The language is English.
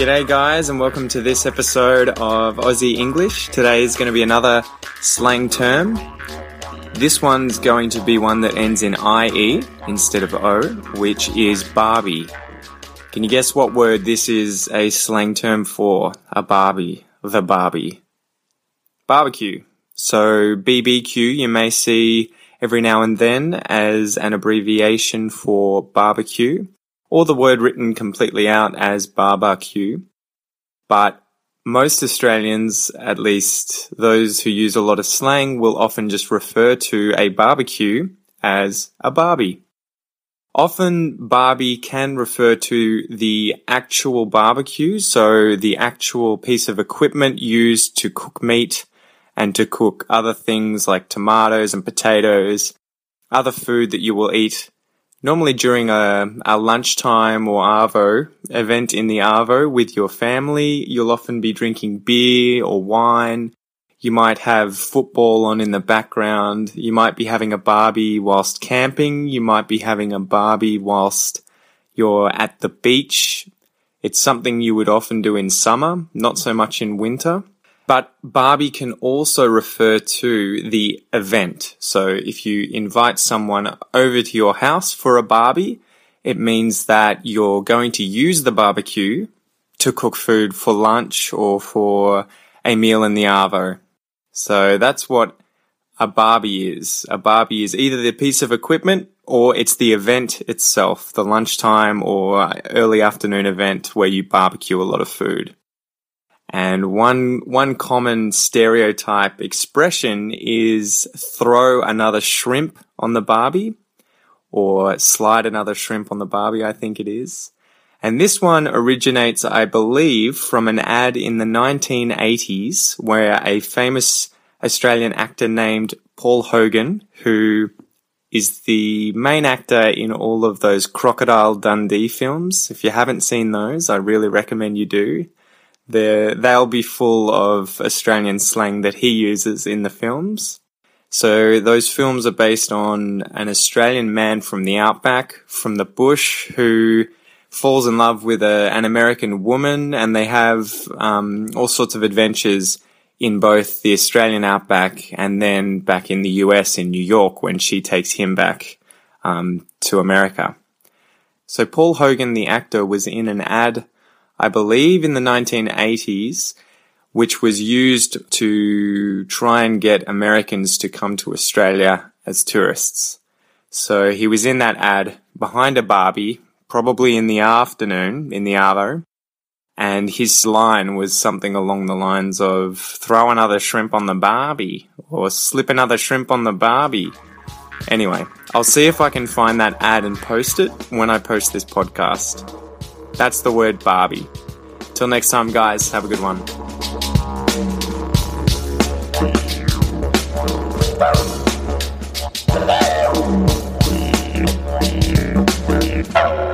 G'day, guys, and welcome to this episode of Aussie English. Today is going to be another slang term. This one's going to be one that ends in IE instead of O, which is Barbie. Can you guess what word this is a slang term for? A Barbie. The Barbie. Barbecue. So BBQ you may see every now and then as an abbreviation for barbecue or the word written completely out as barbecue. But most Australians, at least those who use a lot of slang, will often just refer to a barbecue as a barbie. Often Barbie can refer to the actual barbecue, so the actual piece of equipment used to cook meat and to cook other things like tomatoes and potatoes, other food that you will eat normally during uh, a, a lunchtime or Arvo event in the Arvo with your family. You'll often be drinking beer or wine. You might have football on in the background. You might be having a barbie whilst camping. You might be having a barbie whilst you're at the beach. It's something you would often do in summer, not so much in winter. But Barbie can also refer to the event. So if you invite someone over to your house for a Barbie, it means that you're going to use the barbecue to cook food for lunch or for a meal in the Arvo. So that's what a Barbie is. A Barbie is either the piece of equipment or it's the event itself, the lunchtime or early afternoon event where you barbecue a lot of food. And one, one common stereotype expression is throw another shrimp on the Barbie or slide another shrimp on the Barbie, I think it is. And this one originates, I believe, from an ad in the 1980s where a famous Australian actor named Paul Hogan, who is the main actor in all of those Crocodile Dundee films. If you haven't seen those, I really recommend you do they they'll be full of Australian slang that he uses in the films. So those films are based on an Australian man from the outback, from the bush, who falls in love with a, an American woman, and they have um, all sorts of adventures in both the Australian outback and then back in the US in New York when she takes him back um, to America. So Paul Hogan, the actor, was in an ad I believe in the 1980s, which was used to try and get Americans to come to Australia as tourists. So he was in that ad behind a Barbie, probably in the afternoon in the Arvo, and his line was something along the lines of throw another shrimp on the Barbie or slip another shrimp on the Barbie. Anyway, I'll see if I can find that ad and post it when I post this podcast. That's the word Barbie. Till next time, guys, have a good one. Oh.